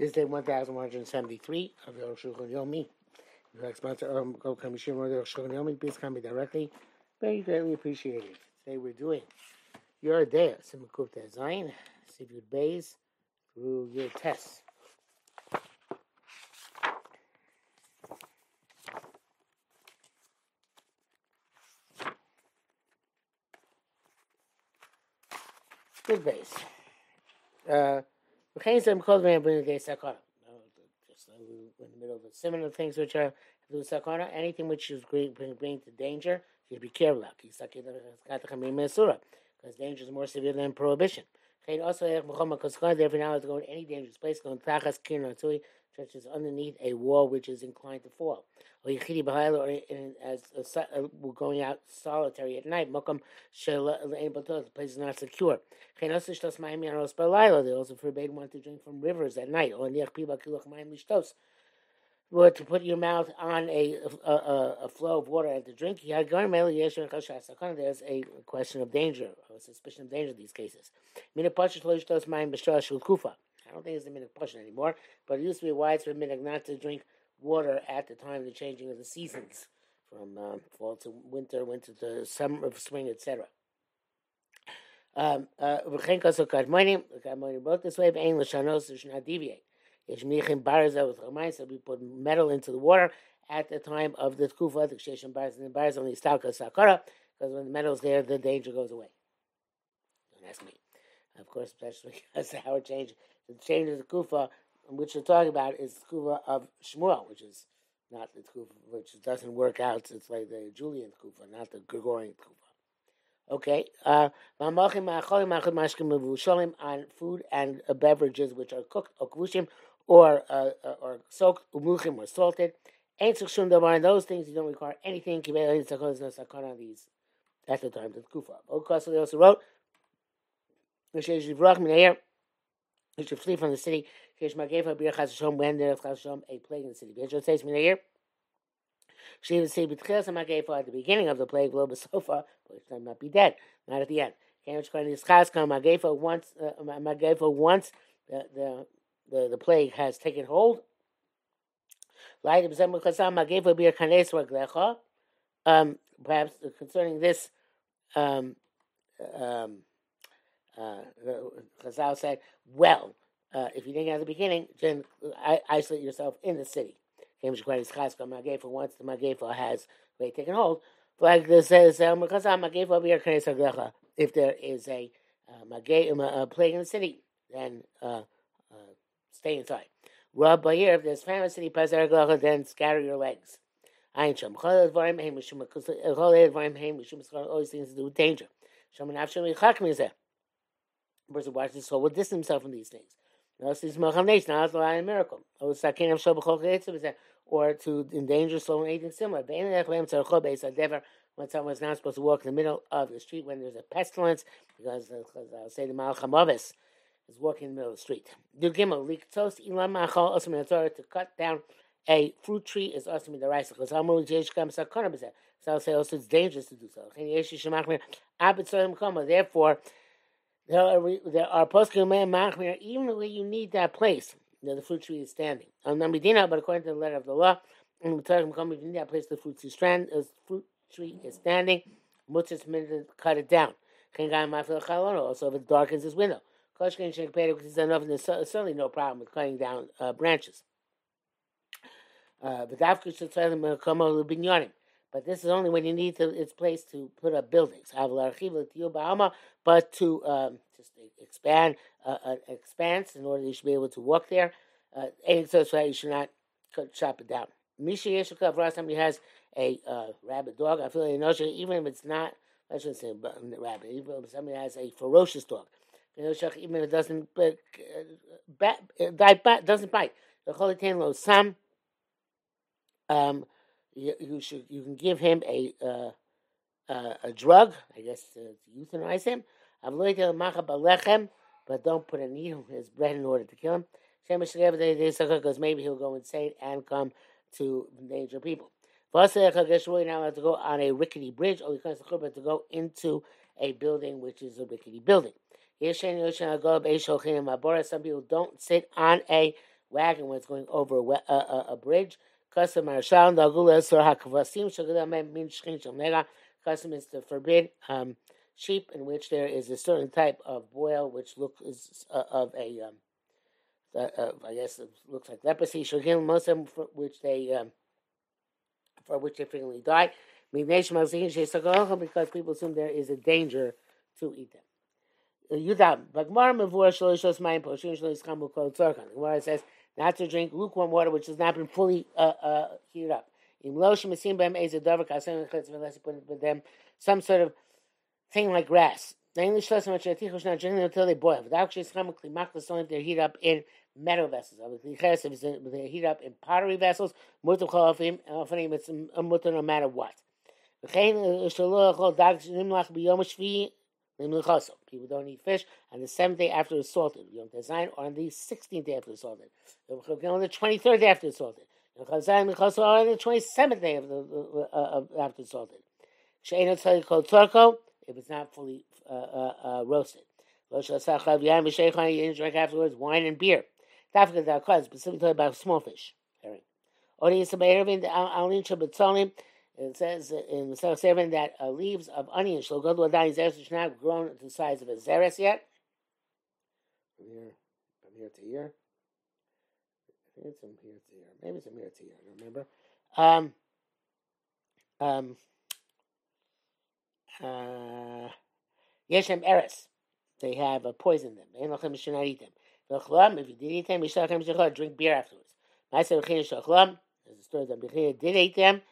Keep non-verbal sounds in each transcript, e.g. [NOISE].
This day 1173 of the Shulchan Yomi. Direct sponsor um, Go Kamishim or the Shulchan Yomi. Please come me directly. Very greatly appreciated. Today we're doing your day, Simakuf Zion, Sivut Bays, through your tests. Good base. Uh, just in the middle of similar things which are do sakana, anything which is bring, bring to danger, you should be careful. Because danger is more severe than prohibition. Also, therefore, now to go in any dangerous place, going such as underneath a wall which is inclined to fall. Or or in, as a, uh, we're going out solitary at night. Mokam the place is not secure. They also forbade one to drink from rivers at night. Or or to put your mouth on a a, a, flow of water and to drink. There's a question of danger, a suspicion of danger in these cases. I don't think it's a minhag pashut anymore, but it used to be a widespread minhag not to drink water at the time of the changing of the seasons, from um, fall to winter, winter to summer, spring, etc. Um, uh, both this way, but English, I know, should not deviate. So we put metal into the water at the time of the kufa, the ksheshim bars and the bars only sakara, because when the metal's there, the danger goes away. Don't ask me. Of course, especially [LAUGHS] because how it changed the change of the kufa, which we're talking about, is the kufa of Shmuel, which is not the kufa, which doesn't work out. It's like the Julian kufa, not the Gregorian kufa. Okay, uh, on food and beverages which are cooked or kvushim or uh, uh, or soaked umuchim or salted. Ain't shum davar. And those things you don't require anything. These at the time of kufa. Okasa also wrote. He should flee from the city. When there is a plague in the city. Vishal says. She would say B'tchilas Magefa at the beginning of the plague, b'sofa, but it might be dead, not at the end. Once, uh, Magefa once the, the the the plague has taken hold. Um, perhaps concerning this, um, um, uh, Chazal said, well, uh, if you didn't get at the beginning, then isolate yourself in the city. Once the Magefa has really taken hold, like this says, if there is a, uh, a plague in the city, then uh, stay inside. Rub by here, if there's famine then scatter your legs. Always things to do with danger person watches this soul will distance himself from these things. Now, this is Now, it's a miracle. Or to endanger soul and anything similar. When someone is not supposed to walk in the middle of the street when there's a pestilence, because uh, I'll uh, say the Malchamavis is walking in the middle of the street. Do gimel liktos ilam machal also to cut down a fruit tree is also the rice because Amru Jesh comes sakana So I'll say also it's dangerous to do so. Therefore, there are, there are poskim even where you need that place that the fruit tree is standing. On Namidina, but according to the letter of the law, in the Torah, you need that place the fruit tree strand, the fruit tree is standing. Mutzis minute cut it down. Also, if it darkens his window. Because there's certainly no problem with cutting down uh, branches. Uh, but this is only when you need to, its place to put up buildings. But to um, just expand uh, an uh, expanse in order that you should be able to walk there. Uh, so you should not cut, chop it down. Misha Yeshukah, for somebody has a uh, rabbit dog, I feel like even if it's not, I shouldn't say rabbit, even if somebody has a ferocious dog, it doesn't, uh, bat, doesn't bite. The Holy Sam. Um, you, you should you can give him a uh, uh, a drug, I guess, to, to euthanize him. But don't put a needle in his bread in order to kill him. Because maybe he'll go insane and come to endanger people. Now allowed to go on a rickety bridge, or to go into a building which is a rickety building. Some people don't sit on a wagon when it's going over a, a, a, a bridge. Custom is to forbid um, sheep in which there is a certain type of boil which looks uh, of a um, uh, I guess it looks like leprosy. Them for which they um, for which they frequently die. Because people assume there is a danger to eat them. Yudam, Bagmar Mavur Shalishos Mayim Poshin Shalis Kamu Kol Tzorkan. The Gemara says not to drink lukewarm water which has not been fully uh, uh, heated up. Im Losh Masim Bem Eza Davar Kasem Chetz unless you put with them some sort of thing like grass. The English lesson which Atichosh not drinking until they boil. Without Shis Kamu Klimak the only if they're heated up in metal vessels. If they're heated up in pottery vessels, Mutter Cholafim, often it's a mutter no matter what. וכן שלא יכול דג שנמלח ביום השביעי People don't eat fish on the seventh day after it's salted. Yom Tezayin, or on the sixteenth day after it's salted. On the twenty-third day after it's salted. Yom Chazayin or on the twenty-seventh day uh, after it's salted. She'ena tzadi kol torko, if it's not fully uh, uh, uh, roasted. Lo shasach chav yam v'sheichan, you drink afterwards wine and beer. Tafka da specifically about small fish, herring. Odi yisabay ervin, alin shabbatzolim, it says in the seven that uh, leaves of onion shall go to a dying zeres which not grown to the size of a zeres yet. From here, from here to here. I think it's from here to here. Maybe it's from here to here. I don't remember. Um, um, uh, Yeshem Eres. They have a poison them. You should not eat them. If you did eat them, you should drink beer afterwards. Ma'aseh I said, There's a story that Bechina did eat them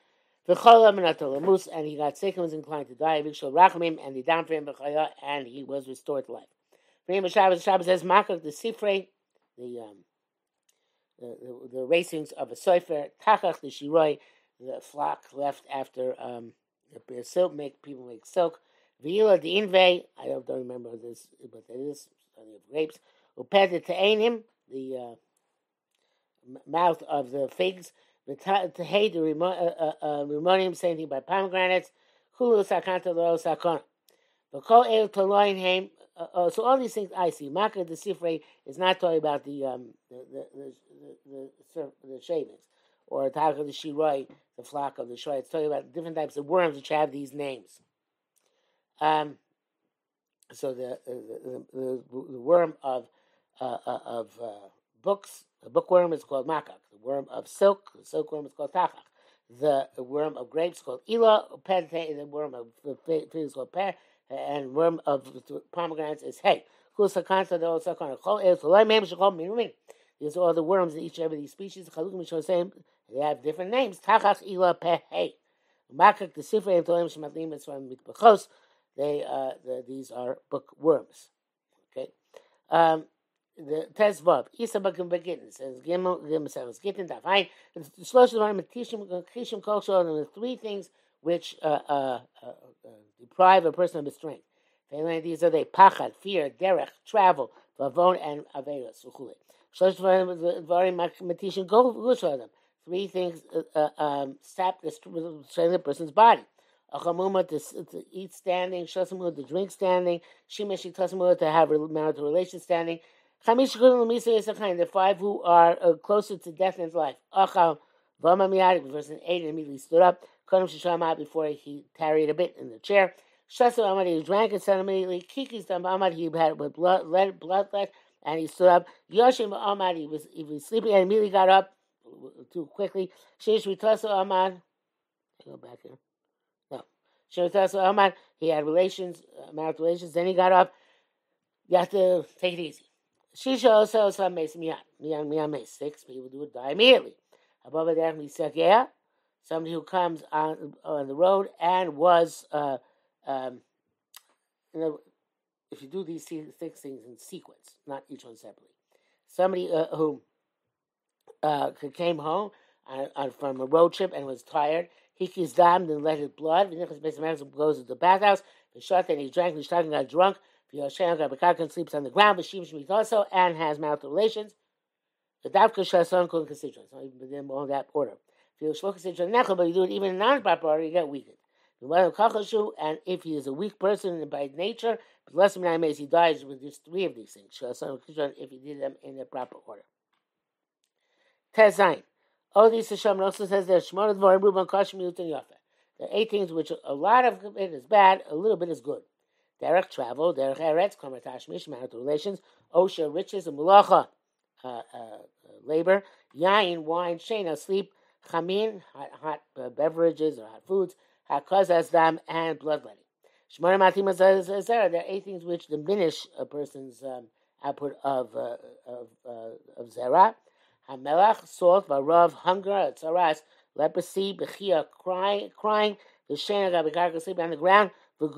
and he got sick and was inclined to die. And he down for him and he was restored to life. For Shabbos, Shabbos says Makak the Sifrei, the um, the, the, the racings of a soifer, Tachach the Shiroi, the flock left after um, the silk make people make silk. Vila the Inve, I don't, don't remember this, but it is grapes. The Ta'anim, the uh, mouth of the figs to hate the Rimonium, same thing by pomegranates. Hulu sakanta lo sakon. But kol el toloin uh, So all these things I see. Maka the sifrei is not talking about the um the the the, the, the, the shavings or taka the shiroi, the flock of the shiroi. It's talking about different types of worms which have these names. Um. So the the, the, the worm of uh, uh of uh, books the bookworm is called makak. The worm of silk, the silkworm is called tachach. The worm of grapes is called ila. The worm of figs is called per. And worm of pomegranates is hay. These are all the worms in each of these species. They have different names. Tachach ila pe hay. Makak the sifrei and tolim shematim is from mitbachos. They uh, the, these are bookworms. Okay. Um, the Tezvav, Isa Bakim Begin, says Gimel, Gimel says, Gittin Daf. Fine. The Shlosh Arm, Tishim, Kishim, Kol and the three things which uh, uh, uh, deprive a person of his strength. These are they, Pachad, fear, Derech, travel, Vavon, and Averos, Uchule. Shlosh Arm, Matishim, Kol Three things um, sap the strength of a person's body. Achamuma to, to eat standing, Shasamuma to drink standing, Shimeshi Tasamuma to have marital relations standing, the five who are uh, closer to death in his life. Achal Vama verse 8, immediately stood up. Before he tarried a bit in the chair. He drank and said immediately. Kiki's Dam Amad, he had with blood, lead, bloodlet, and he stood up. Amad, he was, he was sleeping and immediately got up too quickly. Go back here. No. He had relations, uh, marital relations, then he got up. You have to take it easy. Shisha also some mace miyan. Miyan miyan mace. Six people do it die immediately. Above that, yeah, somebody who comes on on the road and was, uh, um, you know, if you do these six things in sequence, not each one separately. Somebody uh, who uh, came home on, on, from a road trip and was tired, he kissed dam and let his blood. Goes to the bathhouse. He shot and he drank. He and got drunk. V'yoshem sleeps on the ground, but shmit also, and has marital relations. The davka shason kol constituents. Not even all that order. But you do it even in non-proper order, you get weakened. And if he is a weak person by nature, but less than nine he dies with just three of these things. If he did them in the proper order. Tezain. All these Hashem also says. There are eight things which a lot of it is bad, a little bit is good. Derech travel, derech eretz, kamar marital relations, osha, riches, and mulacha, uh, uh, labor, yain, wine, shena, sleep, chamin, hot, hot uh, beverages or hot foods, hakaz dam, and bloodletting. Shemona matim there are eight things which diminish a person's um, output of uh, of, uh, of zera. Hamelach, salt, varav, hunger, tzaras, leprosy, bechia, crying, crying, the shena, gabikarka, sleeping on the ground, the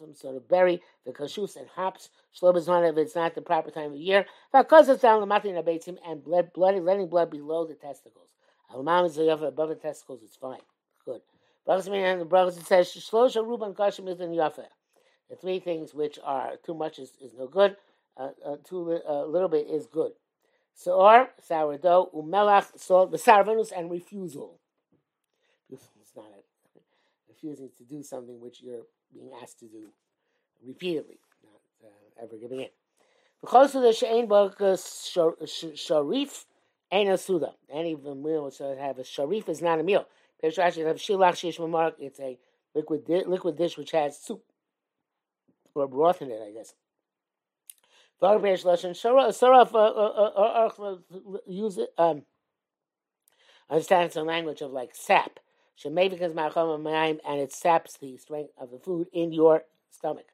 some sort of berry, the kashus and hops, shlobazman if it's not the proper time of year. Because down the matin abetzim and blood, blood, letting blood below the testicles. Alamam is above the testicles, it's fine. Good. And the brothers it says shlosha ruban kashim is in yafa. The three things which are too much is, is no good, uh, uh, too uh, little bit is good. Soor, sourdough, umelach, salt, besarvanus, and refusal. It's not a, [LAUGHS] refusing to do something which you're being asked to do repeatedly, not uh, ever giving in. Because of the she'ain sharif, ain't a suda. Any meal which have a sharif is not a meal. It's a liquid di- liquid dish which has soup or broth in it, I guess. Saraf uh, uh, uh, use it. Um, understand a language of like sap. Shemay and it saps the strength of the food in your stomach.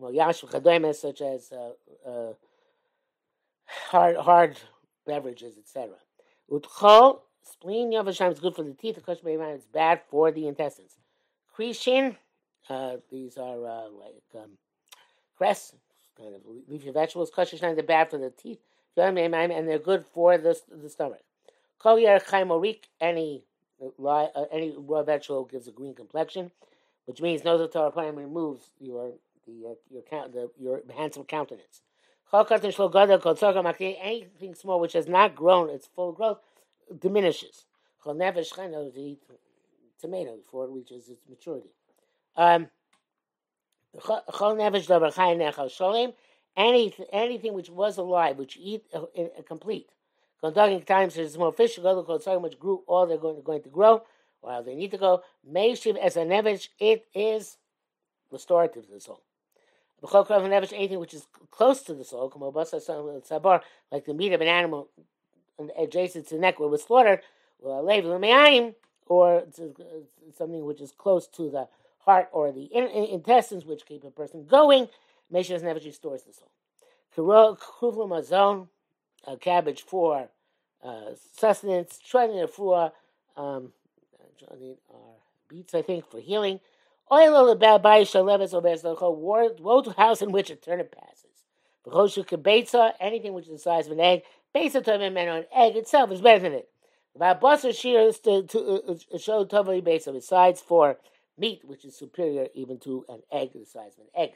Such as uh, uh, hard hard beverages, etc. Utchol spleen yavasham is good for the teeth. Kushmeiman is bad for the intestines. Krishin, uh, these are uh, like um, cress, kind of leafy vegetables. Kushmeiman are bad for the teeth. And they're good for the, the stomach. Kol yer any uh, any raw vegetable gives a green complexion, which means no Torah plant removes your the uh, your count the your handsome countenance. Anything small which has not grown its full growth diminishes. The tomato before it reaches its maturity. Um, anything, anything which was alive, which eat uh, complete, Conducting times there's more fish, so much grew all they're going, going to grow, while they need to go. Meishiv as a nevish, it is restorative to the soul. Anything which is close to the soul, like the meat of an animal adjacent to the neck where it was slaughtered, or something which is close to the heart or the intestines, which keep a person going. Meishiv as nevish restores the soul. A cabbage for uh, sustenance, training for um, are beets, I think, for healing. Oil of the bad babai shalevis obes woe to house in which a turnip passes. V'choshu kebetza, anything which is the size of an egg, besa tovim and an egg itself is better than it. V'abasa shir is to, to uh, show tovim besa, besides for meat, which is superior even to an egg the size of an egg.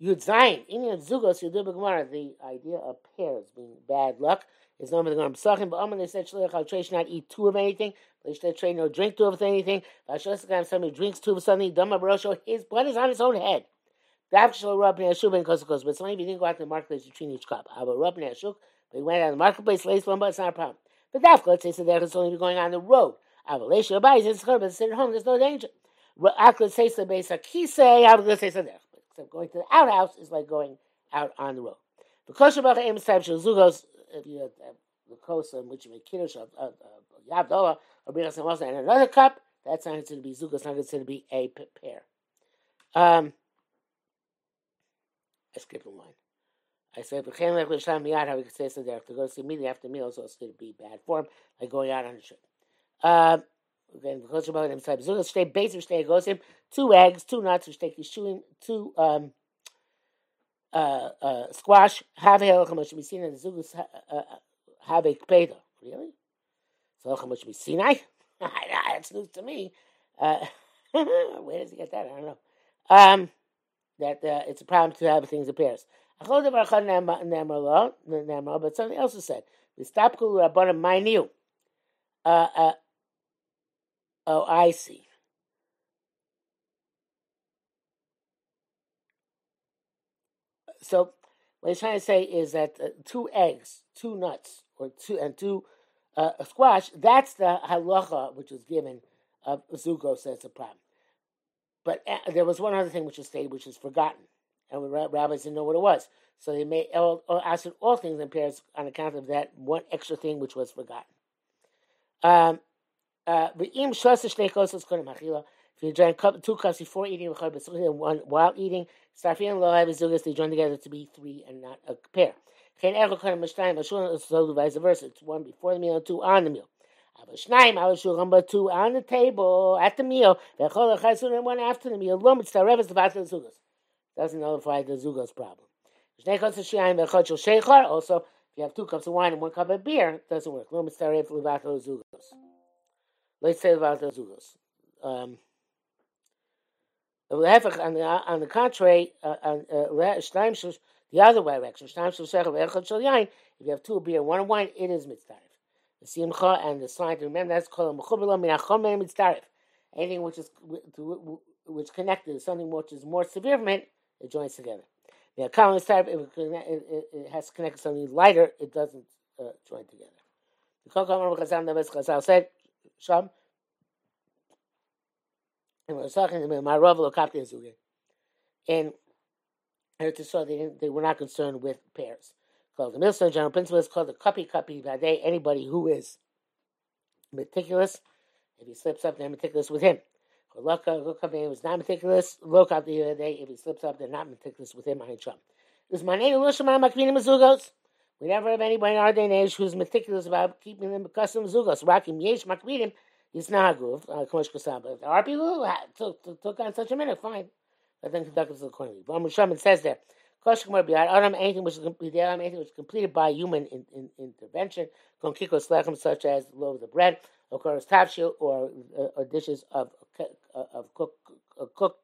Yud Zayin, Inyan Zugos Yudu Gemara, the idea of pairs being bad luck is known by the Gemara Pesachim, but Omen they said Shliach al Trey should not eat two of anything, they should trade no drink two of anything. Vashosakam, somebody drinks two of something, Dama Barosho, his blood is on his own head. Dav Shal Rab Ne'ashuk Ben Kosakos, but somebody didn't go out to the marketplace between each cup. Aba Rab Ne'ashuk, but he went out to the marketplace, lays one, but it's not a problem. But Dav, let's say, so there it's only going on the road. Aba Leisha Abai, it's but it's at home, there's no danger. Akla say so base a kisei, say so there. Except going to the outhouse is like going out on the road. The kosher bacha aim type shel zugos, if you have the kosa in which you make kiddush of yavdola or bring some and another cup, that's not considered to be zugos, not considered to be a pair. Um, I skipped a line. I said, "V'chein lech l'sham miyad." How we could say so there to go see immediately after meals, so it's going to be bad form, like going out on a trip. Um, again, because about him type zugos stay base of stay goes him two eggs, two nuts, which take kishuin, two um uh uh squash, have a halachah which be seen in the zugos uh, uh, have a kpeda. Really? So how much be Sinai? That's news to me. Uh, [LAUGHS] where does he get that? I don't know. Um, that uh, it's a problem to have things in pairs. But something else is said. We stop Rabbanim my new. Uh, uh, Oh, I see. So what he's trying to say is that uh, two eggs, two nuts, or two and two uh, squash, that's the halacha which was given of zugos as a problem. But uh, there was one other thing which was stated, which is forgotten, and the rabbis didn't know what it was. So they made all, all, all things in pairs on account of that one extra thing which was forgotten. Um, uh, if you drank two cups before eating, one while eating, Sarfi and Lohav Zugas, they join together to be three and not a pair. Vice versa. It's one before the meal and two on the meal. But two on the table at the meal, and one after the meal. Doesn't nullify the Zugas problem. Also, if you have two cups of wine and one cup of beer, it doesn't work. Let's say the Zugos. Um, on the, on the contrary, uh, on, uh, the other way direction, if you have two beer one wine, it is mitzvah. The simcha and the sign to remember that's called mitzvah. Anything which is which connected to something which is more severe from it, it joins together. The common type, if it, has to connect something lighter, it doesn't uh, join together. The Chazal said, and we're talking about my Rav Lokapti Azugin. And Eretz Yisrael, they, they were not concerned with pairs. Called the Milson general principle is called the Kapi Kapi Vade. Anybody who is meticulous, if he slips up, they're meticulous with him. Loka uh, was not meticulous. Loka the other day, if he slips up, they're not meticulous with him. I Chum. This my name Lushma Makvinim Mazugos. We never have anybody in our day and age who's meticulous about keeping them custom Zugos. Rakim Yesh Makvinim Yisnaguv, uh, Kamosh Kosaba. There are people who took, took, on such a minute, fine. But then conduct it accordingly. But Shaman says there, Koshkamar Biyad Adam, anything which is anything which is completed by human in, in, intervention, Konkiko Slechem, such as loaves of bread, or Koros Tavshil, or, or dishes of, uh, of cook, a cook,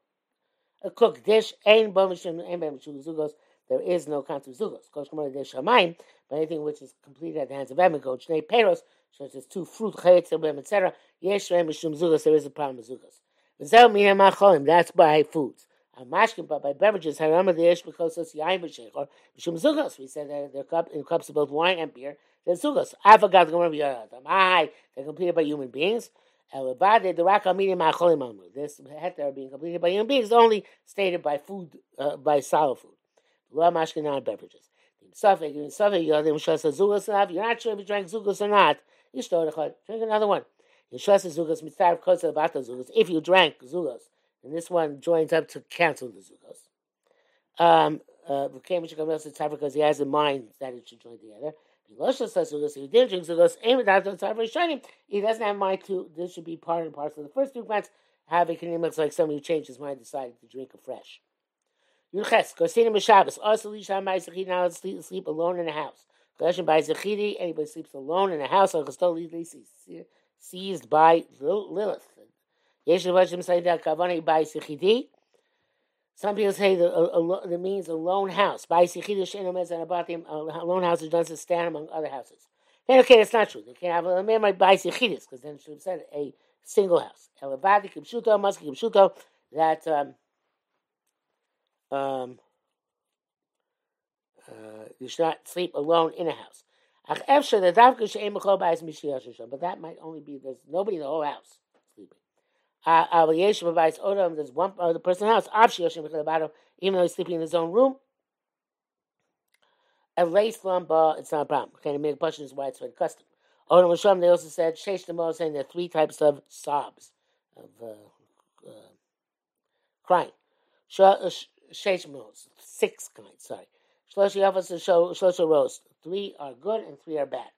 a cooked dish, Ein Bomishim, Ein Bomishim Zugos, there is no concept of Zugos. Koshkamar Desh Shamayim, but anything which is completed at the hands of Emiko, Shnei Peros, such as two fruit, chayetz, etc. Yesh mishum zugas. There is a problem with zugas. V'zel mina macholim. That's by foods. Mashkin, but by beverages, harama the yesh because it's yain b'sheichor mishum zugas. We said that they're cup in cups of both wine and beer. They're zugas. Avagat gomer b'yadam. They're completed by human beings. Elevade the raka meaning macholim amru. This heter being completed by human beings only stated by food, uh, by solid food. Lo mashkin non beverages. You're not sure if you drank zugas or not. Drink another one. If you drank zugas, and this one joins up to cancel the zugas. Um, uh, because he has in mind that it should join together. If he didn't drink zugas, he doesn't have mind to. This should be part and parcel of the first two plants. Have a looks like somebody who changed his mind, decided to drink it fresh. Yurches, Kosinim B'Shabbos, also Lisha Ma'isachid, now sleep alone in the house. Collection by Zechidi, anybody sleeps alone in a house, or seized by Lilith. Yeshuvashim say that Kavani by Zechidi. Some people say the, a, a, means a lone house. By Zechidi, Shenomez and Abatim, a lone house that doesn't stand among other houses. Then, okay, that's not true. They can't have a man by Zechidis, because then she said a single house. Elevati, Kipshuto, Maski, Kipshuto, that. Um, um, uh, you should not sleep alone in a house. But that might only be there's nobody in the whole house sleeping. Uh, there's one other person in the house, even though he's sleeping in his own room. A race lumbar, it's not a problem. Okay, the make question is widespread custom. Odom Hashem, they also said, Sheish Nemo saying there are three types of sobs, of uh, uh, crying. Sheish six kinds, sorry. Shloshi Shloshi roast. Three are good and three are bad.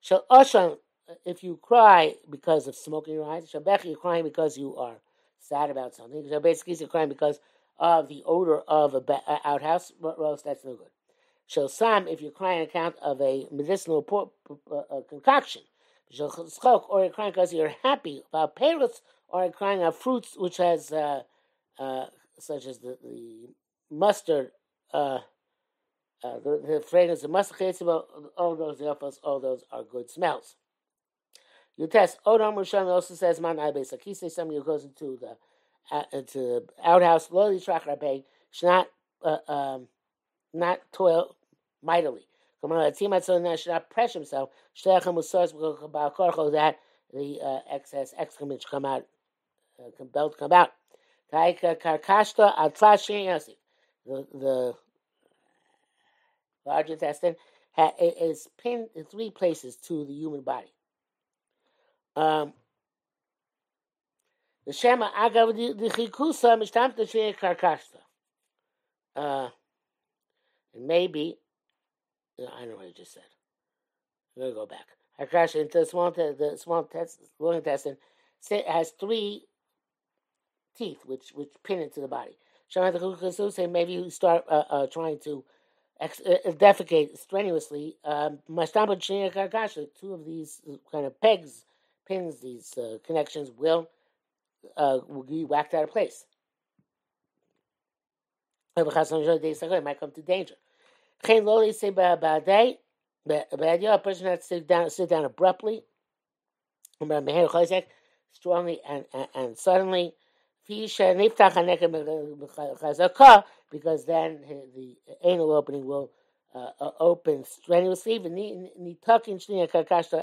Shal Oshan, if you cry because of smoke in your eyes, Shabech, you're crying because you are sad about something. So basically, you're crying because of the odor of a ba- outhouse roast. That's no good. Shal Sam, if you're crying on account of a medicinal por- uh, concoction. Shal Chok, or you're crying because you're happy about parrots, or you're crying about fruits which has, uh, uh, such as the, the mustard. Uh, the, the fragrance of masach all those yafas, all those are good smells. You test Odom Rishon also says man ibes akise. Somebody who goes into the uh, into outhouse lowly trach rabbe should not uh, um, not toil mightily. Come on, team should not pressure himself. That the uh, excess excrement should come out, uh, to come out. Al The large intestine is pinned in three places to the human body. Um, the Shema Agav the Chikusa Mishtam Tashe Karkashta. Uh, and maybe, I don't know what I just said. I'm going to go back. Karkashta into the small, the small long intestine has three teeth which which pin into the body. Shema the Chikusa say maybe you start uh, uh, trying to ex- uh, defecate strenuously. My Um, two of these kind of pegs, pins, these uh, connections will uh, will be whacked out of place. It might come to danger. A person has to sit down, sit down abruptly, strongly and, and, and suddenly, because then the anal opening will uh, open strenuously,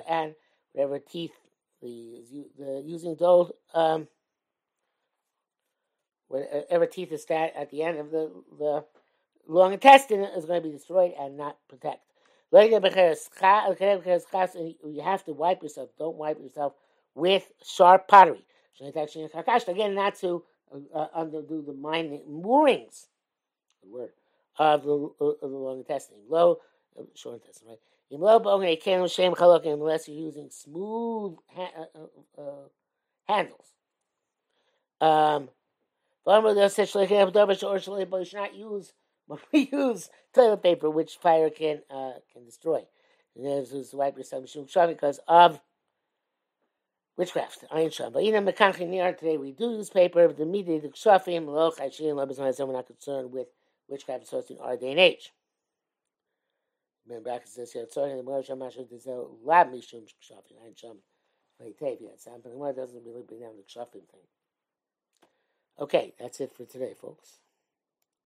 and whatever teeth the, the using those um, whatever teeth is at, at the end of the, the long intestine is going to be destroyed and not protect. You have to wipe yourself. Don't wipe yourself with sharp pottery. Again, not to uh, undo the mining moorings. The word of the, the long intestine. Low, uh, short intestine, right? Unless you're using smooth ha- uh, uh, uh handles. Um, but you should not use [LAUGHS] use toilet paper, which fire can uh, can destroy. And there's this wipe yourself because of witchcraft. Ayin Sham. But even Mekanchin today we do use paper. The media, the Kshafim, Loch, Aishin, Labazan, we're not concerned with witchcraft associated in our day and age. Remember, back says here, sorry, the Moshe Masha, there's a lab Mishum Kshafim, Ayin Sham. Wait, tape, yes, but the doesn't really bring down the Kshafim thing. Okay, that's it for today, folks.